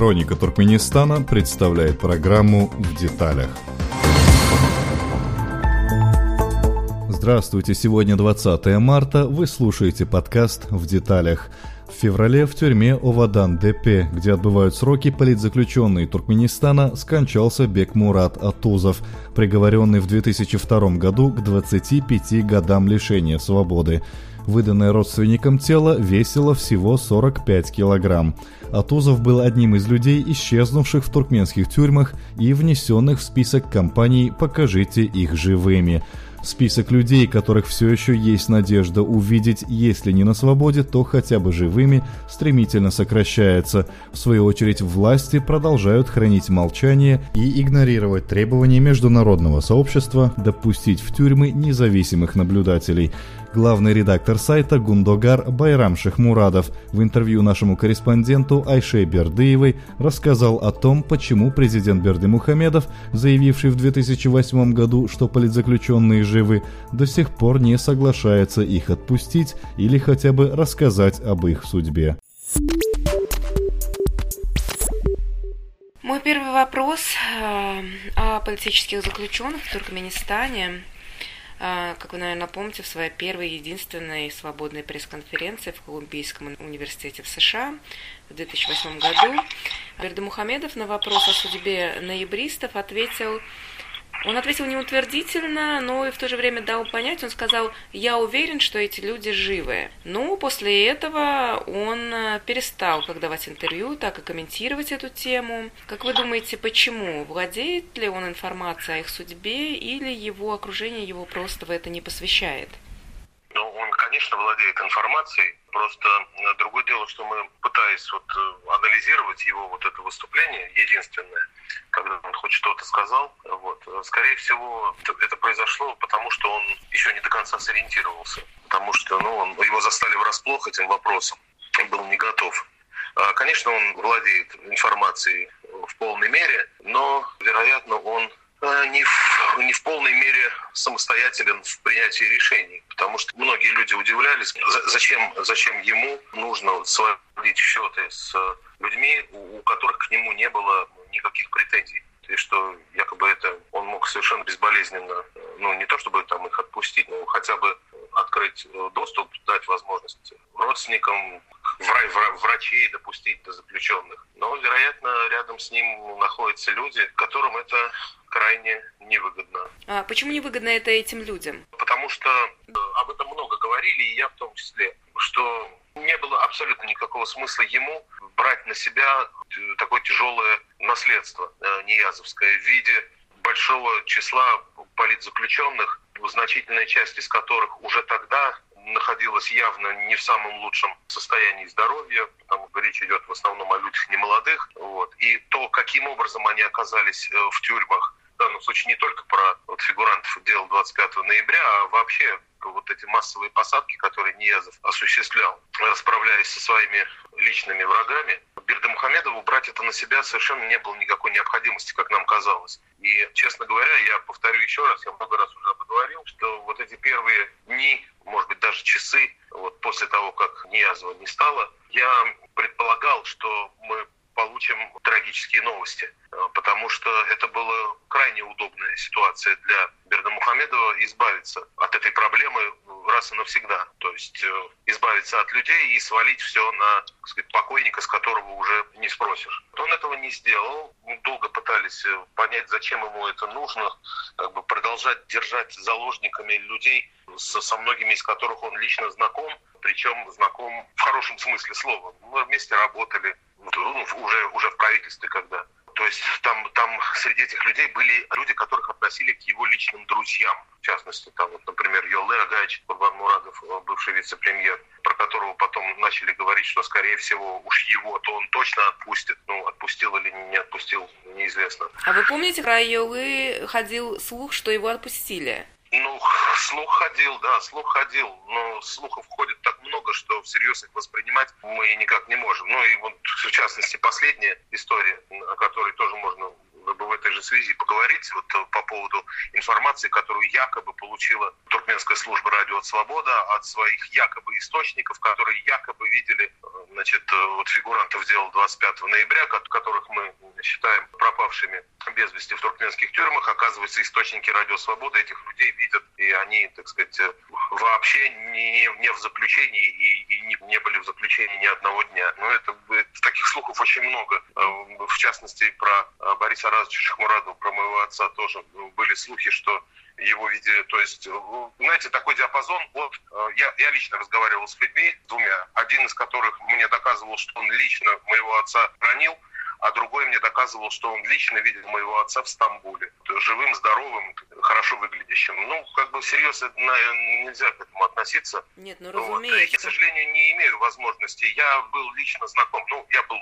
Хроника Туркменистана представляет программу «В деталях». Здравствуйте, сегодня 20 марта, вы слушаете подкаст «В деталях». В феврале в тюрьме Овадан-ДП, где отбывают сроки политзаключенные Туркменистана, скончался Бек Мурат Атузов, приговоренный в 2002 году к 25 годам лишения свободы. Выданное родственникам тело весило всего 45 килограмм. Атузов был одним из людей, исчезнувших в туркменских тюрьмах и внесенных в список компаний «Покажите их живыми». Список людей, которых все еще есть надежда увидеть, если не на свободе, то хотя бы живыми, стремительно сокращается. В свою очередь, власти продолжают хранить молчание и игнорировать требования международного сообщества допустить в тюрьмы независимых наблюдателей главный редактор сайта Гундогар Байрам Шехмурадов в интервью нашему корреспонденту Айше Бердыевой рассказал о том, почему президент Берды Мухамедов, заявивший в 2008 году, что политзаключенные живы, до сих пор не соглашается их отпустить или хотя бы рассказать об их судьбе. Мой первый вопрос э, о политических заключенных в Туркменистане. А, как вы, наверное, помните, в своей первой единственной свободной пресс-конференции в Колумбийском университете в США в 2008 году Берды Мухамедов на вопрос о судьбе ноябристов ответил, он ответил неутвердительно, но и в то же время дал понять, он сказал, я уверен, что эти люди живы. Но после этого он э, перестал как давать интервью, так и комментировать эту тему. Как вы думаете, почему? Владеет ли он информацией о их судьбе или его окружение его просто в это не посвящает? Ну, он, конечно, владеет информацией, просто э, другое дело, что мы, пытаясь вот э, анализировать его вот это выступление, единственное, когда он хоть что-то сказал, вот, э, скорее всего, это произошло потому, что он еще не до конца сориентировался, потому что, ну, он, его застали врасплох этим вопросом, он был не готов. А, конечно, он владеет информацией в полной мере, но, вероятно, он не в, не в полной мере самостоятелен в принятии решений. Потому что многие люди удивлялись, зачем, зачем ему нужно сводить счеты с людьми, у которых к нему не было никаких претензий. И что якобы это он мог совершенно безболезненно, ну не то чтобы там их отпустить, но хотя бы открыть доступ, дать возможность родственникам, врачей допустить до заключенных. Но, вероятно, рядом с ним находятся люди, которым это крайне невыгодно. А почему невыгодно это этим людям? Потому что э, об этом много говорили, и я в том числе, что не было абсолютно никакого смысла ему брать на себя э, такое тяжелое наследство э, неязовское в виде большого числа политзаключенных, значительная часть из которых уже тогда находилась явно не в самом лучшем состоянии здоровья, потому что речь идет в основном о людях немолодых. Вот. И то, каким образом они оказались в тюрьмах, в данном случае не только про вот, фигурантов дела 25 ноября, а вообще вот эти массовые посадки, которые Ниязов осуществлял, расправляясь со своими личными врагами, Бердымухамедову брать это на себя совершенно не было никакой необходимости, как нам казалось. И, честно говоря, я повторю еще раз, я много раз уже говорил, что вот эти первые дни, даже часы, вот после того, как Ниязова не стало, я предполагал, что мы получим трагические новости, э, потому что это была крайне удобная ситуация для Бердамухамедова избавиться от этой проблемы раз и навсегда. То есть э, избавиться от людей и свалить все на так сказать, покойника, с которого уже не спросишь. Он этого не сделал. Мы долго пытались э, понять, зачем ему это нужно, продолжать держать заложниками людей, со, со многими из которых он лично знаком, причем знаком в хорошем смысле слова. Мы вместе работали, ну, уже, уже в правительстве когда. То есть там, там среди этих людей были люди, которых относили к его личным друзьям. В частности, там, вот, например, Йоле Агач, Курбан Мурадов, бывший вице-премьер, про которого потом начали говорить, что, скорее всего, уж его, то он точно отпустит. Ну, отпустил или не отпустил, неизвестно. А вы помните, про Йолы ходил слух, что его отпустили? Ну, слух ходил, да, слух ходил, но слухов ходит так много, что всерьез их воспринимать мы никак не можем. Ну и вот, в частности, последняя история, о которой тоже можно в этой же связи поговорить вот э, по поводу информации, которую якобы получила Туркменская служба радио «Свобода» от своих якобы источников, которые якобы видели значит, э, вот фигурантов дела 25 ноября, которых мы считаем пропавшими без вести в туркменских тюрьмах. Оказывается, источники радио «Свобода» этих людей видят, и они, так сказать, вообще не, не в заключении и, и не, не были в заключении ни одного дня. Но это, таких слухов очень много. В частности, про Бориса Разовича Шахмурадова, про моего отца тоже были слухи, что его видели. То есть, э, знаете, такой диапазон от... Э, я, я лично разговаривал с людьми, двумя, один из которых мне доказывал, что он лично моего отца ранил, а другой мне доказывал, что он лично видел моего отца в Стамбуле. Живым, здоровым, хорошо выглядящим. Ну, как бы серьезно нельзя к этому относиться. Нет, ну разумеется. Вот. Я, к сожалению, не имею возможности. Я был лично знаком, ну, я был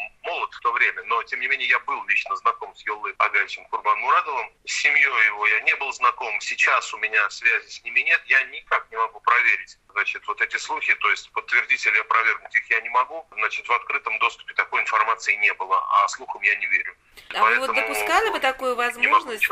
молод в то время, но, тем не менее, я был лично знаком с Йоллой Агайчем Курбан Мурадовым. С семьей его я не был знаком. Сейчас у меня связи с ними нет. Я никак не могу проверить значит, вот эти слухи, то есть подтвердить или опровергнуть их я не могу. Значит, в открытом доступе такой информации не было, а слухам я не верю. А вы вот допускали бы такую возможность,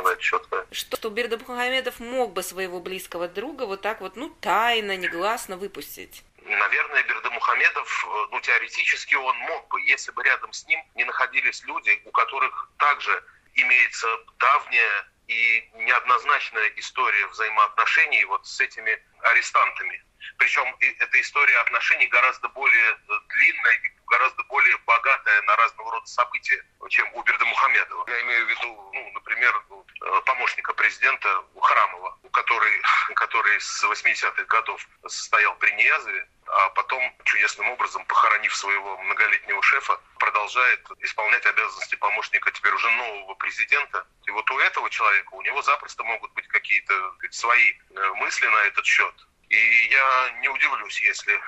что Берда Мухамедов мог бы своего близкого друга вот так вот, ну, тайно, негласно выпустить? Наверное, Берда Мухамедов, э, ну, теоретически он мог бы, если бы рядом с ним не находились люди, у которых также имеется давняя и неоднозначная история взаимоотношений вот с этими арестантами. Причем эта история отношений гораздо более э, длинная и гораздо более богатая на разного рода события, чем у Берда Мухамедова. Я имею в виду, ну, например, э, помощника президента Храмова, который, который с 80-х годов состоял при Ниязове, а потом, чудесным образом, похоронив своего многолетнего шефа, продолжает исполнять обязанности помощника теперь уже нового президента. И вот у этого человека, у него запросто могут быть какие-то свои э, мысли на этот счет. И я не удивлюсь, если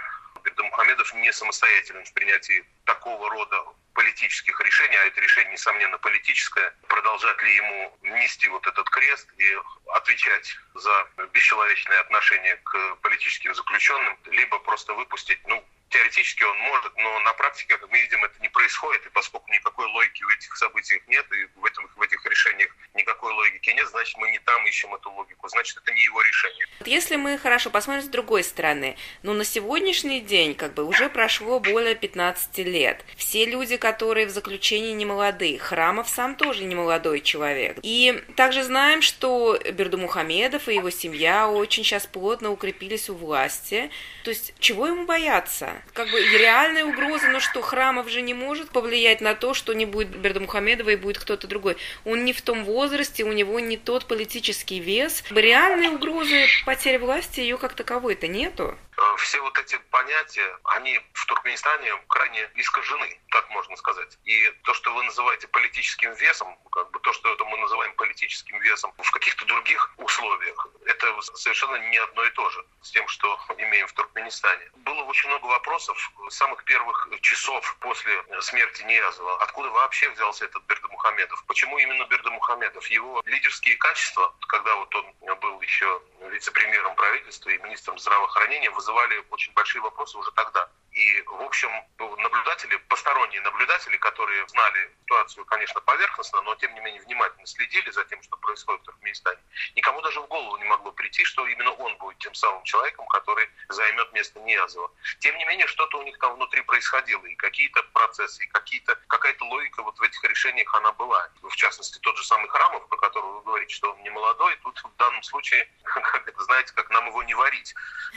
Бердамухамедов не самостоятелен в принятии такого рода политических решений, а это решение, несомненно, политическое, продолжать ли ему нести вот этот крест и отвечать за бесчеловечное отношение к политическим заключенным, либо просто выпустить, ну, теоретически он может, но на практике, как мы видим, это не происходит, и поскольку никакой логики в этих событиях нет, и в, этом, в этих решениях никакой логики нет, значит, мы не там ищем эту логику, значит, это не его решение. Если мы хорошо посмотрим с другой стороны, ну, на сегодняшний день, как бы, уже прошло более 15 лет. Все люди, которые в заключении не молодые, Храмов сам тоже не молодой человек. И также знаем, что Берду Мухамедов и его семья очень сейчас плотно укрепились у власти. То есть, чего ему бояться? Как бы реальная угроза, но что Храмов же не может повлиять на то, что не будет Берда Мухамедова и будет кто-то другой. Он не в том возрасте, у него не тот политический вес. Реальной угрозы потери власти ее как таковой-то нету. Э, все вот эти понятия, они в Туркменистане крайне искажены, так можно сказать. И то, что вы называете политическим весом, как бы то, что это мы называем политическим весом в каких-то других условиях, это совершенно не одно и то же с тем, что имеем в Туркменистане. Было очень много вопросов с самых первых часов после смерти Ниязова. Откуда вообще взялся этот Бердамухамедов? Почему именно Бердамухамедов? Его лидерские качества, когда вот он был еще вице-премьером правительства и министром здравоохранения, вызывали очень большие вопросы уже тогда. И, в общем, наблюдатели, посторонние наблюдатели, которые знали ситуацию, конечно, поверхностно, но, тем не менее, внимательно следили за тем, что происходит в Туркменистане, никому даже в голову не могло прийти, что именно он будет тем самым человеком, который займет место Ниязова. Тем не менее, что-то у них там внутри происходило, и какие-то процессы, и какие-то, какая-то логика вот в этих решениях она была. В частности, тот же самый Храмов, про которого вы говорите, что он не молодой, тут в данном случае, как это, знаете, как нам его не варить.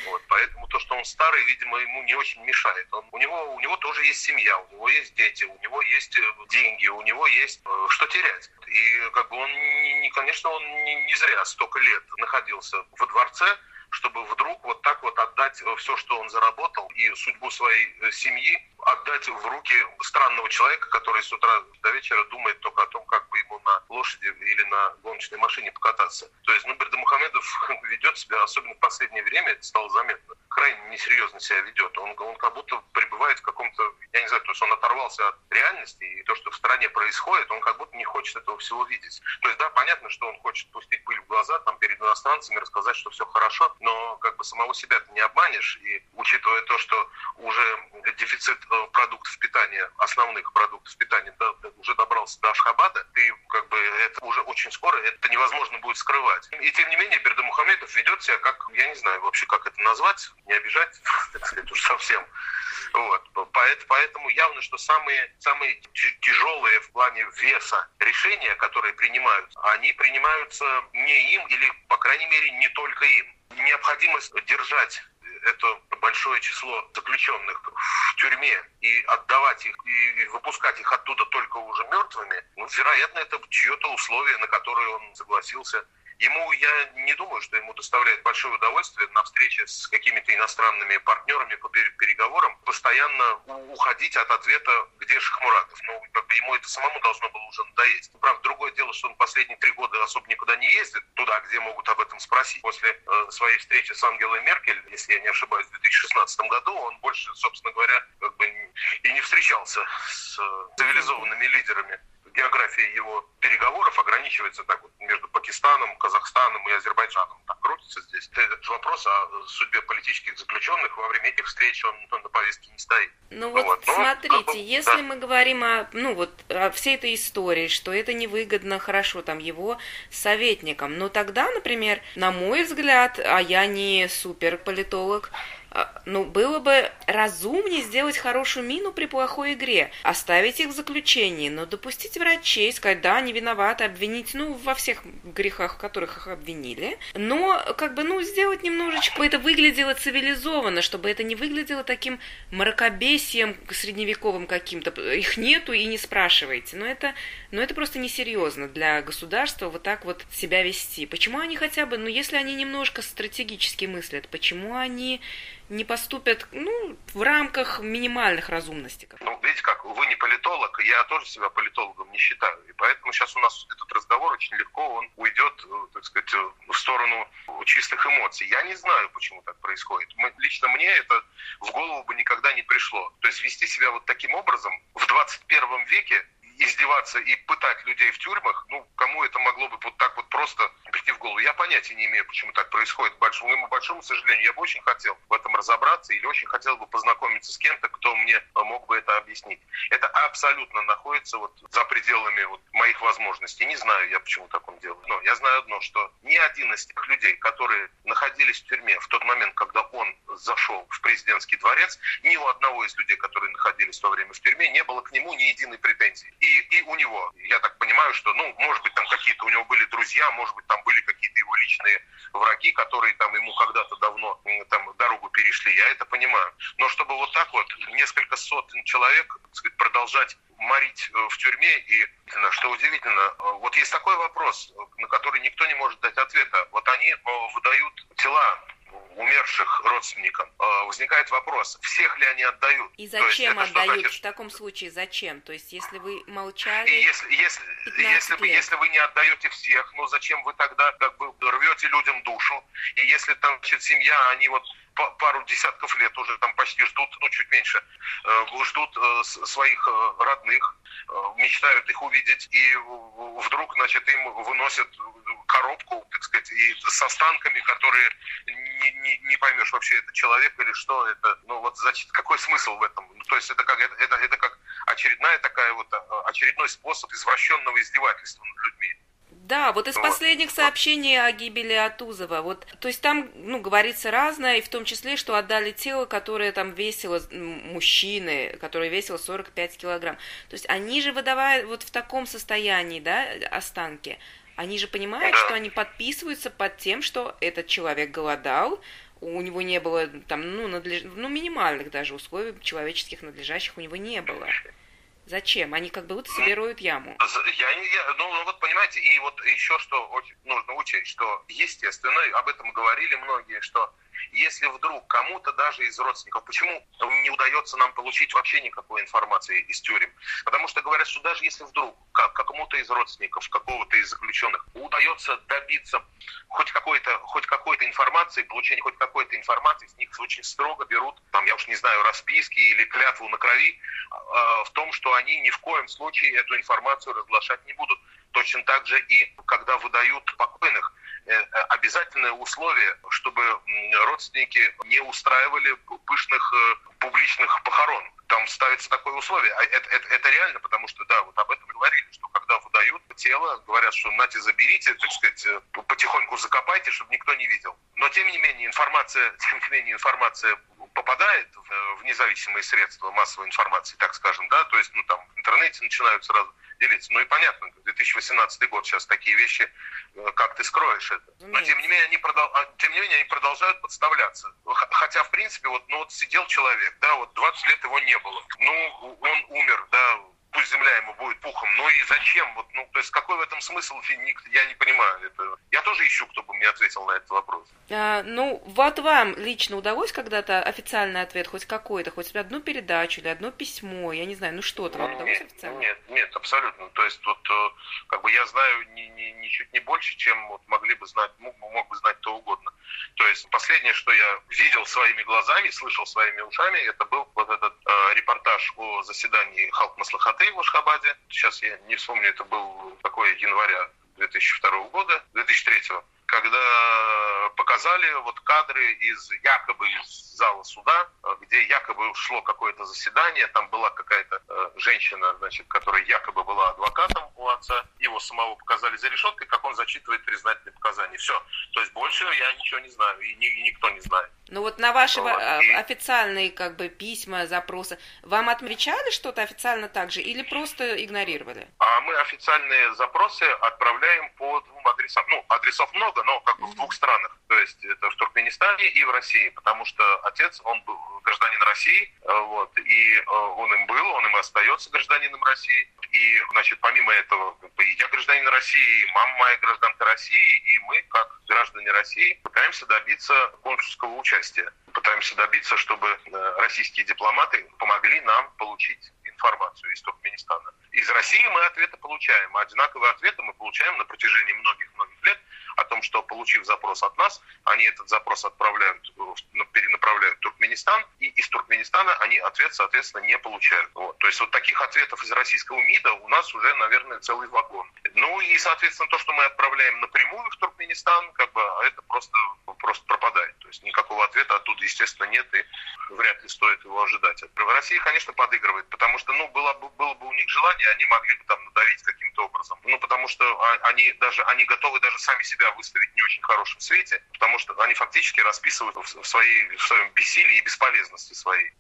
Вот, поэтому то, что он старый, видимо, ему не очень мешает мешает. Он, у, него, у него тоже есть семья, у него есть дети, у него есть э, деньги, у него есть э, что терять. И как бы он, не, конечно, он не, не зря столько лет находился во дворце, чтобы вдруг вот так вот отдать все, что он заработал, и судьбу своей э, семьи отдать в руки странного человека, который с утра до вечера думает только о том, как бы ему на лошади или на гоночной машине покататься. То есть, ну, Бердамухамедов ведет себя, особенно в последнее время, это стало заметно, крайне несерьезно себя ведет. Он, он как будто пребывает в каком-то, я не знаю, то есть он оторвался от реальности, и то, что в стране происходит, он как будто не хочет этого всего видеть. То есть, да, понятно, что он хочет пустить пыль в глаза там перед иностранцами, рассказать, что все хорошо, но как бы самого себя ты не обманешь, и учитывая то, что уже дефицит э, продуктов питания, основных продуктов питания, да, уже добрался до Ашхабада, и как бы это уже очень скоро, это невозможно будет скрывать. И тем не менее Бердамухамедов ведет себя как, я не знаю вообще, как это назвать, не обижать, так сказать, уж совсем. Вот. Поэтому явно, что самые, самые тяжелые в плане веса решения, которые принимаются, они принимаются не им или, по крайней мере, не только им. Необходимость держать это большое число заключенных в тюрьме и отдавать их и выпускать их оттуда только уже мертвыми, ну, вероятно, это чье-то условие, на которое он согласился. Ему, я не думаю, что ему доставляет большое удовольствие на встрече с какими-то иностранными партнерами по переговорам постоянно уходить от ответа, где же Хмуратов. Ну, ему это самому должно было уже надоесть. Правда, другое дело, что он последние три года особо никуда не ездит, туда, где могут об этом спросить. После э, своей встречи с Ангелой Меркель, если я не ошибаюсь, в 2016 году, он больше, собственно говоря, как бы и не встречался с э, цивилизованными лидерами география его переговоров ограничивается так вот между Пакистаном, Казахстаном и Азербайджаном. Так крутится здесь. Этот вопрос о судьбе политических заключенных во время этих встреч, он, он на повестке не стоит. Ну вот, вот. Но, смотрите, ну, если да. мы говорим о, ну вот, о всей этой истории, что это невыгодно, хорошо, там, его советникам, но тогда, например, на мой взгляд, а я не суперполитолог, ну, было бы разумнее сделать хорошую мину при плохой игре, оставить их в заключении, но допустить врачей, сказать, да, они виноваты, обвинить, ну, во всех грехах, в которых их обвинили, но, как бы, ну, сделать немножечко, это выглядело цивилизованно, чтобы это не выглядело таким мракобесием средневековым каким-то, их нету и не спрашивайте, но это, но это просто несерьезно для государства вот так вот себя вести. Почему они хотя бы, ну, если они немножко стратегически мыслят, почему они не поступят ну, в рамках минимальных разумностей. Ну, видите, как вы не политолог, я тоже себя политологом не считаю. И поэтому сейчас у нас этот разговор очень легко, он уйдет, э, так сказать, э, в сторону чистых эмоций. Я не знаю, почему так происходит. Мы, лично мне это в голову бы никогда не пришло. То есть вести себя вот таким образом в 21 веке издеваться и пытать людей в тюрьмах, ну, кому это могло бы вот так вот просто прийти в голову? Я понятия не имею, почему так происходит. Большому, моему большому сожалению, я бы очень хотел в этом разобраться или очень хотел бы познакомиться с кем-то, кто мне мог бы это объяснить. Это абсолютно находится вот за пределами вот моих возможностей. Не знаю я, почему так он делает. Но я знаю одно, что ни один из тех людей, которые находились в тюрьме в тот момент, когда он зашел в президентский дворец, ни у одного из людей, которые находились в то время в тюрьме, не было к нему ни единой претензии. И и, у него. Я так понимаю, что, ну, может быть, там какие-то у него были друзья, может быть, там были какие-то его личные враги, которые там ему когда-то давно там дорогу перешли, я это понимаю. Но чтобы вот так вот несколько сотен человек так сказать, продолжать морить э, в тюрьме, и что удивительно, э, вот есть такой вопрос, на который никто не может дать ответа. Вот они э, выдают тела умерших родственникам, э, возникает вопрос, всех ли они отдают. И зачем есть, отдают значит... в таком случае? Зачем? То есть, если вы молчали... И если, если, если, вы, если вы не отдаете всех, ну зачем вы тогда как бы рвете людям душу? И если там значит, семья, они вот пару десятков лет уже там почти ждут, ну чуть меньше, э, ждут э, своих родных, мечтают их увидеть, и вдруг, значит, им выносят коробку, так сказать, и с останками, которые не, не, не поймешь вообще, это человек или что это. Ну вот значит, какой смысл в этом? Ну, то есть это как, это, это, это как очередная такая вот, а, очередной способ извращенного издевательства над людьми. Да, вот из последних сообщений о гибели Атузова, вот, то есть там, ну, говорится разное, и в том числе, что отдали тело, которое там весило, мужчины, которое весило 45 килограмм. То есть они же выдавая вот в таком состоянии, да, останки, они же понимают, что они подписываются под тем, что этот человек голодал, у него не было там, ну, надлеж... ну, минимальных даже условий человеческих надлежащих у него не было. Зачем? Они как будто себе роют яму. Я, я, ну, ну вот понимаете, и вот еще что нужно учесть, что естественно, об этом говорили многие, что если вдруг кому-то даже из родственников, почему не удается нам получить вообще никакой информации из тюрем? Потому что говорят, что даже если вдруг как, кому-то из родственников, какого-то из заключенных удается добиться хоть какой-то хоть какой-то информации, получения хоть какой-то информации, с них очень строго берут, там, я уж не знаю, расписки или клятву на крови, э, в том, что они ни в коем случае эту информацию разглашать не будут. Точно так же и когда выдают покойных, обязательное условие, чтобы родственники не устраивали пышных э, публичных похорон. Там ставится такое условие. А это, это, это реально, потому что, да, вот об этом говорили, что когда выдают тело, говорят, что нате заберите, так сказать, э, потихоньку закопайте, чтобы никто не видел. Но, тем не менее, информация, тем не менее, информация попадает в, э, в независимые средства массовой информации, так скажем, да, то есть, ну, там, в интернете начинают сразу делиться. Ну и понятно, 2018 год, сейчас такие вещи, э, как ты скроешь это. Но тем не менее они, продол... А, тем не менее, они продолжают подставляться. Хотя, в принципе, вот, ну, вот сидел человек, да, вот 20 лет его не было. Ну, он умер, да, пусть земля ему будет пухом, но и зачем? Вот, ну, то есть какой в этом смысл, я не понимаю. Это... Я тоже ищу, кто бы мне ответил на этот вопрос. А, ну, вот вам лично удалось когда-то официальный ответ, хоть какой-то, хоть одну передачу или одно письмо, я не знаю, ну что-то вам удалось нет, официально? Нет, нет, абсолютно. То есть вот э, как бы я знаю ни, ни, ничуть не больше, чем вот могли бы знать, мог, мог бы знать кто угодно. То есть последнее, что я видел своими глазами, слышал своими ушами, это был вот этот э, репортаж о заседании Халк Маслахаты в Ашхабаде. Сейчас я не вспомню, это был такой января 2002 года, 2003 когда показали вот кадры из якобы из зала суда, где якобы шло какое-то заседание, там была какая-то э, женщина, значит, которая якобы была адвокатом у отца, его самого показали за решеткой, как он зачитывает признательные показания. Все. То есть больше я ничего не знаю, и, ни, и никто не знает. Ну вот на ваши вот. И... официальные как бы письма, запросы, вам отмечали что-то официально также или просто игнорировали? А мы официальные запросы отправляем по двум адресам. Ну, адресов много, но как бы в двух странах. То есть это в Туркменистане и в России, потому что отец, он был гражданин России, э, вот, и э, он им был, он им остается гражданином России. И, значит, помимо этого, я гражданин России, мама моя гражданка России, и мы, как граждане России, пытаемся добиться консульского участия. Пытаемся добиться, чтобы э, российские дипломаты помогли нам получить информацию из Туркменистана. Из России мы ответы получаем. Одинаковые ответы мы получаем на протяжении многих-многих лет о том, что получив запрос от нас, они этот запрос отправляют, э, перенаправляют в Туркменистан, и из Туркменистана они ответ, соответственно, не получают. Вот. То есть вот таких ответов из российского МИДа у нас уже, наверное, целый вагон. Ну и, соответственно, то, что мы отправляем напрямую в Туркменистан, как бы а это просто, просто пропадает. То есть никакого ответа оттуда, естественно, нет, и вряд ли стоит его ожидать. В России, конечно, подыгрывает, потому что, ну, было бы, было бы у них желание, они могли бы там образом. Ну, потому что а, они даже, они готовы даже сами себя выставить не очень хорошем свете, потому что они фактически расписывают в, своей, в своем бессилии и бесполезности своей.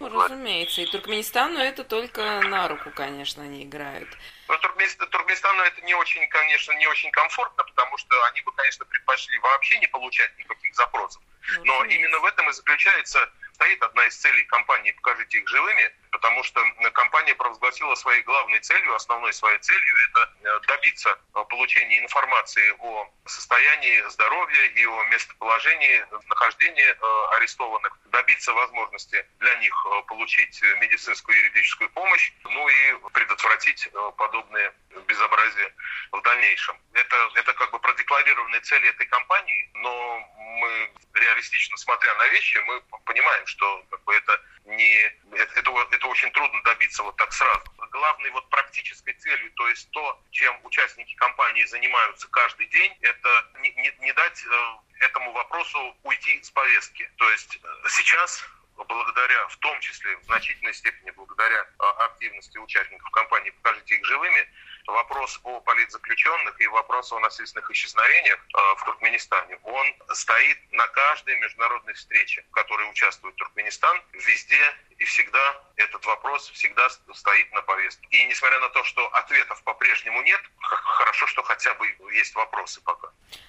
Ну, разумеется, и Туркменистану это только на руку, конечно, они играют. Но Туркменистану это не очень, конечно, не очень комфортно, потому что они бы, конечно, предпочли вообще не получать никаких запросов. Ну, Но именно в этом и заключается стоит одна из целей компании «Покажите их живыми», потому что компания провозгласила своей главной целью, основной своей целью – это э, добиться э, получения информации о состоянии здоровья и о местоположении нахождения э, арестованных, добиться возможности для них получить медицинскую и юридическую помощь, ну и предотвратить подобные безобразия в дальнейшем. Это, это как бы продекларированные цели этой компании, но мы реалистично смотря на вещи, мы понимаем, что как бы это не это, это, это очень трудно добиться вот так сразу. Главной вот практической целью, то есть то, чем участники компании занимаются каждый день, это не, не, не дать э, этому вопросу уйти с повестки. То есть э, сейчас благодаря, в том числе в значительной степени благодаря э, активности участников компании «Покажите их живыми», вопрос о политзаключенных и вопрос о насильственных исчезновениях э, в Туркменистане, он стоит на каждой международной встрече, в которой участвует Туркменистан. Везде и всегда этот вопрос всегда стоит на повестке. И несмотря на то, что ответов по-прежнему нет, хорошо, что хотя бы есть вопросы пока.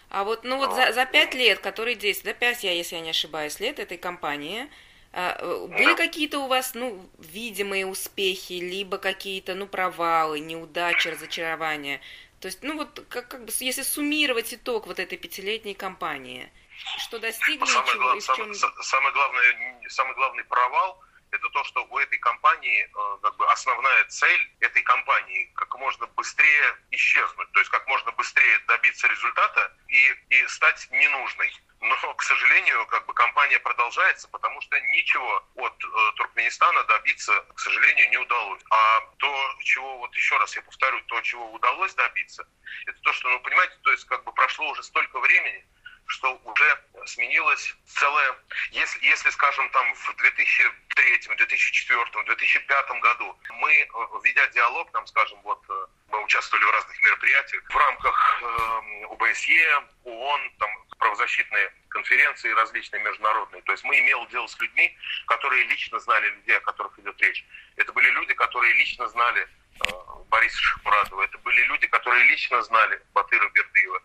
А вот, ну вот, вот. За, за пять лет, которые действуют, да, пять, я, если я не ошибаюсь, лет этой компании, а, э, были да. какие-то у вас, ну, видимые успехи, либо какие-то, ну, провалы, неудачи, разочарования? То есть, ну, вот, как, как бы, если суммировать итог вот этой пятилетней кампании, что достигли, самый, чего, глав, самый, чем... самый, главный, самый главный провал – это то, что у этой компании, э, как бы, основная цель этой компании – как можно быстрее исчезнуть, то есть как можно быстрее добиться результата и, и стать ненужной. Но, к сожалению, как бы компания продолжается, потому что ничего от э, Туркменистана добиться, к сожалению, не удалось. А то, чего, вот еще раз я повторю, то, чего удалось добиться, это то, что, ну, понимаете, то есть как бы прошло уже столько времени, что уже сменилась целая... Если, если скажем, там в 2003, 2004, 2005 году мы, э, ведя диалог, там, скажем, вот мы участвовали в разных мероприятиях в рамках э, ОБСЕ, ООН, там правозащитные конференции различные международные. То есть мы имели дело с людьми, которые лично знали людей, о которых идет речь. Это были люди, которые лично знали э, Бориса Шахмуратова. Это были люди, которые лично знали Батыра Бердыева.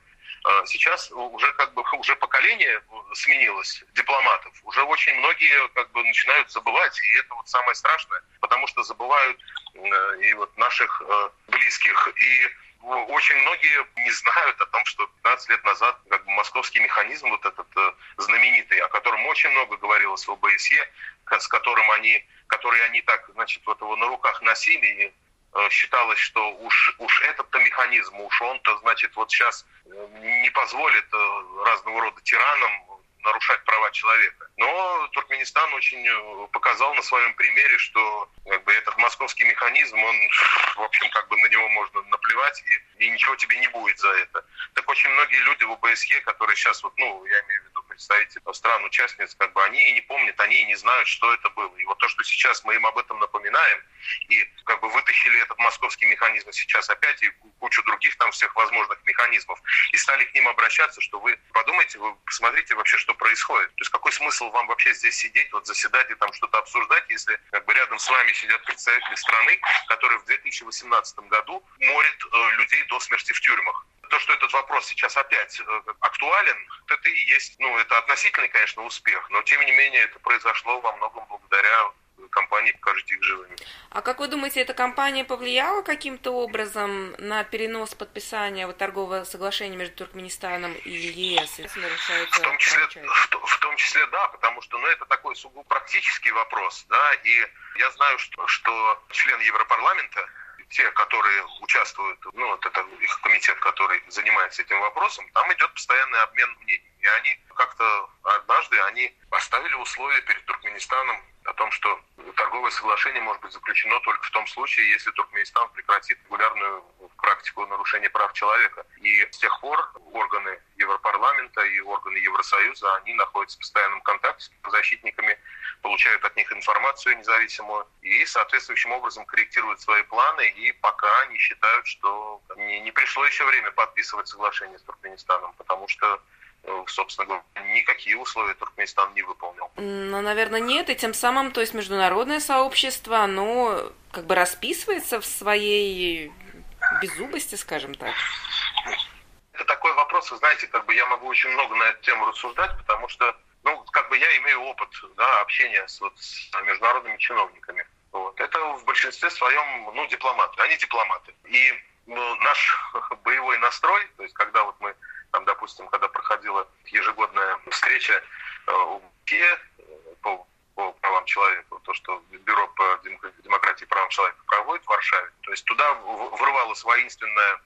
Э, сейчас уже как бы уже поколение сменилось дипломатов. Уже очень многие как бы начинают забывать, и это вот самое страшное, потому что забывают и вот наших э, близких, и очень многие не знают о том, что 15 лет назад как бы, московский механизм, вот этот э, знаменитый, о котором очень много говорилось в ОБСЕ, с которым они, который они так, значит, вот его на руках носили, и э, считалось, что уж, уж этот-то механизм, уж он-то, значит, вот сейчас э, не позволит э, разного рода тиранам нарушать права человека. Но Туркменистан очень э, показал на своем примере, что как бы, этот московский механизм, он, в общем, как бы на него можно наплевать, и, и ничего тебе не будет за это. Так очень многие люди в ОБСЕ, которые сейчас, вот, ну, я имею в виду представители стран-участниц, как бы они и не помнят, они и не знают, что это было. И вот то, что сейчас мы им об этом напоминаем, и как бы вытащили этот московский механизм сейчас опять, и кучу других там всех возможных механизмов, и стали к ним обращаться, что вы подумайте, вы посмотрите вообще, что происходит. То есть какой смысл вам вообще здесь сидеть, вот заседать и там что-то обсуждать, если как бы рядом с вами сидят представители страны, которые в 2018 году морят э, людей до смерти в тюрьмах то, что этот вопрос сейчас опять э, актуален, это и есть, ну, это относительный, конечно, успех, но тем не менее это произошло во многом благодаря компании «Покажите их живыми». А как вы думаете, эта компания повлияла каким-то образом на перенос подписания вот, торгового соглашения между Туркменистаном и ЕС? В том, числе, в, в том числе, да, потому что ну, это такой сугубо практический вопрос, да, и я знаю, что, что член Европарламента те, которые участвуют, ну, вот это их комитет, который занимается этим вопросом, там идет постоянный обмен мнениями. И они как-то однажды они поставили условия перед Туркменистаном о том, что торговое соглашение может быть заключено только в том случае, если Туркменистан прекратит регулярную практику нарушения прав человека. И с тех пор органы Европарламента и органы Евросоюза, они находятся в постоянном контакте с защитниками, получают от них информацию независимую и соответствующим образом корректируют свои планы. И пока они считают, что не, не пришло еще время подписывать соглашение с Туркменистаном, потому что Э, собственно говоря, никакие условия Туркменистан не выполнил. Ну, наверное, нет, и тем самым, то есть международное сообщество, оно как бы расписывается в своей беззубости, скажем так. Это такой вопрос, вы знаете, как бы я могу очень много на эту тему рассуждать, потому что, ну, как бы я имею опыт, да, общения с, вот, с международными чиновниками. Вот. Это в большинстве своем, ну, дипломаты, они дипломаты. И ну, наш боевой настрой, то есть когда вот мы там, допустим, когда проходила ежегодная встреча э, в УКЕ э, по, по правам человека, то, что Бюро по демократии и правам человека проводит в Варшаве, то есть туда врывалась воинственная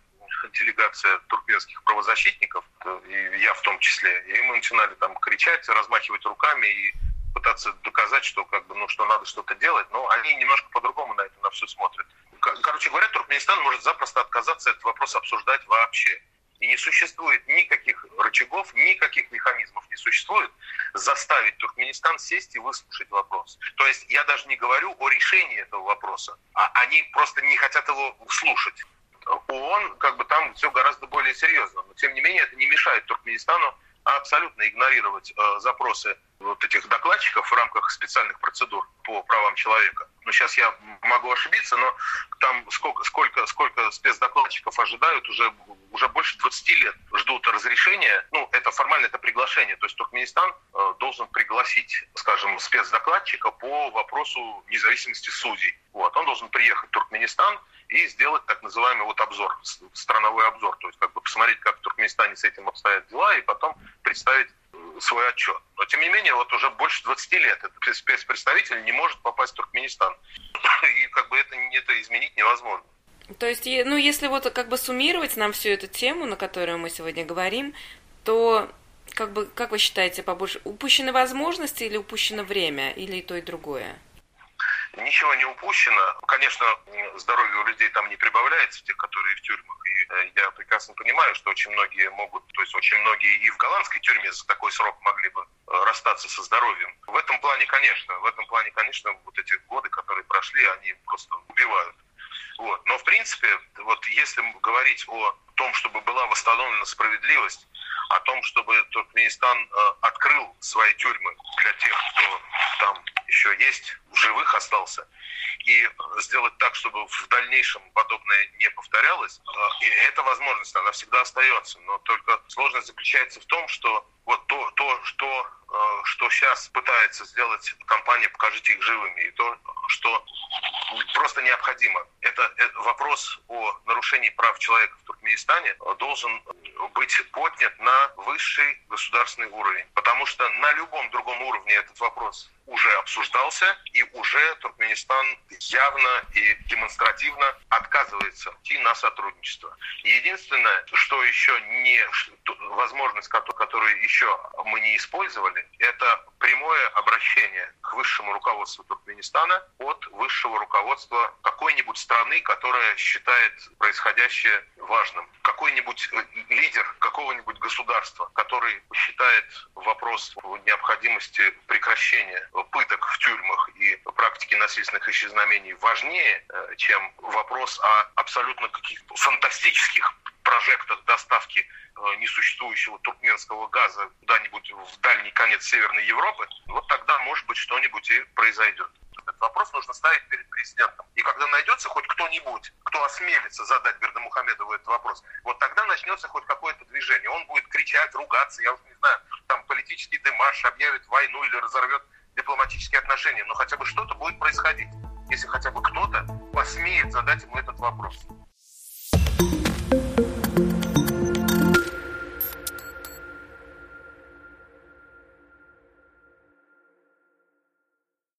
делегация туркменских правозащитников, э, и я в том числе, и мы начинали там кричать, размахивать руками и пытаться доказать, что как бы, ну, что надо что-то делать, но они немножко по-другому на это на все смотрят. Короче говоря, Туркменистан может запросто отказаться этот вопрос обсуждать вообще. И не существует никаких рычагов, никаких механизмов не существует заставить Туркменистан сесть и выслушать вопрос. То есть я даже не говорю о решении этого вопроса, а они просто не хотят его слушать. ООН, как бы там все гораздо более серьезно. Но тем не менее это не мешает Туркменистану абсолютно игнорировать э, запросы вот этих докладчиков в рамках специальных процедур по правам человека. Ну, сейчас я могу ошибиться, но там сколько, сколько, сколько спецдокладчиков ожидают, уже, уже больше 20 лет ждут разрешения. Ну, это формально это приглашение. То есть Туркменистан э, должен пригласить, скажем, спецдокладчика по вопросу независимости судей. Вот. Он должен приехать в Туркменистан, и сделать так называемый вот обзор, страновой обзор, то есть как бы посмотреть, как в Туркменистане с этим обстоят дела, и потом представить э, свой отчет. Но тем не менее, вот уже больше 20 лет этот спецпредставитель не может попасть в Туркменистан. И как бы это, это изменить невозможно. То есть, ну, если вот как бы суммировать нам всю эту тему, на которую мы сегодня говорим, то как бы, как вы считаете, побольше упущены возможности или упущено время, или и то, и другое? Ничего не упущено. Конечно, здоровье у людей там не прибавляется, тех, которые в тюрьмах. И Э, я прекрасно понимаю, что очень многие могут, то есть очень многие и в голландской тюрьме за такой срок могли бы э, расстаться со здоровьем. В этом плане, конечно, в этом плане, конечно, вот эти годы, которые прошли, они просто убивают. Вот. Но, в принципе, вот если говорить о том, чтобы была восстановлена справедливость, о том, чтобы Туркменистан э, открыл свои тюрьмы для тех, кто там еще есть, живых остался, и сделать так, чтобы в дальнейшем подобное не повторялось, э, и эта возможность, она всегда остается. Но только сложность заключается в том, что вот то, то что, э, что сейчас пытается сделать компания «Покажите их живыми», и то, что просто необходимо. Это, это вопрос о нарушении прав человека в Туркменистане должен быть поднят на высший государственный уровень. Потому что на любом другом уровне этот вопрос уже обсуждался, и уже Туркменистан явно и демонстративно отказывается идти на сотрудничество. Единственное, что еще не возможность, которую еще мы не использовали, это прямое обращение к высшему руководству Туркменистана от высшего руководства какой-нибудь страны, которая считает происходящее важным. Какой-нибудь э, лидер какого-нибудь государства, который считает вопрос необходимости прекращения пыток в тюрьмах и практики насильственных исчезновений важнее, э, чем вопрос о абсолютно каких-то фантастических прожектах доставки э, несуществующего туркменского газа куда-нибудь в дальний конец Северной Европы, вот тогда, может быть, что-нибудь и произойдет. Этот вопрос нужно ставить перед президентом. И когда найдется хоть кто-нибудь, кто осмелится задать Бердамухамедову этот вопрос, вот тогда начнется хоть какое-то движение. Он будет кричать, ругаться, я уже не знаю, там политический демарш, объявит войну или разорвет дипломатические отношения, но хотя бы что-то будет происходить, если хотя бы кто-то посмеет задать ему этот вопрос.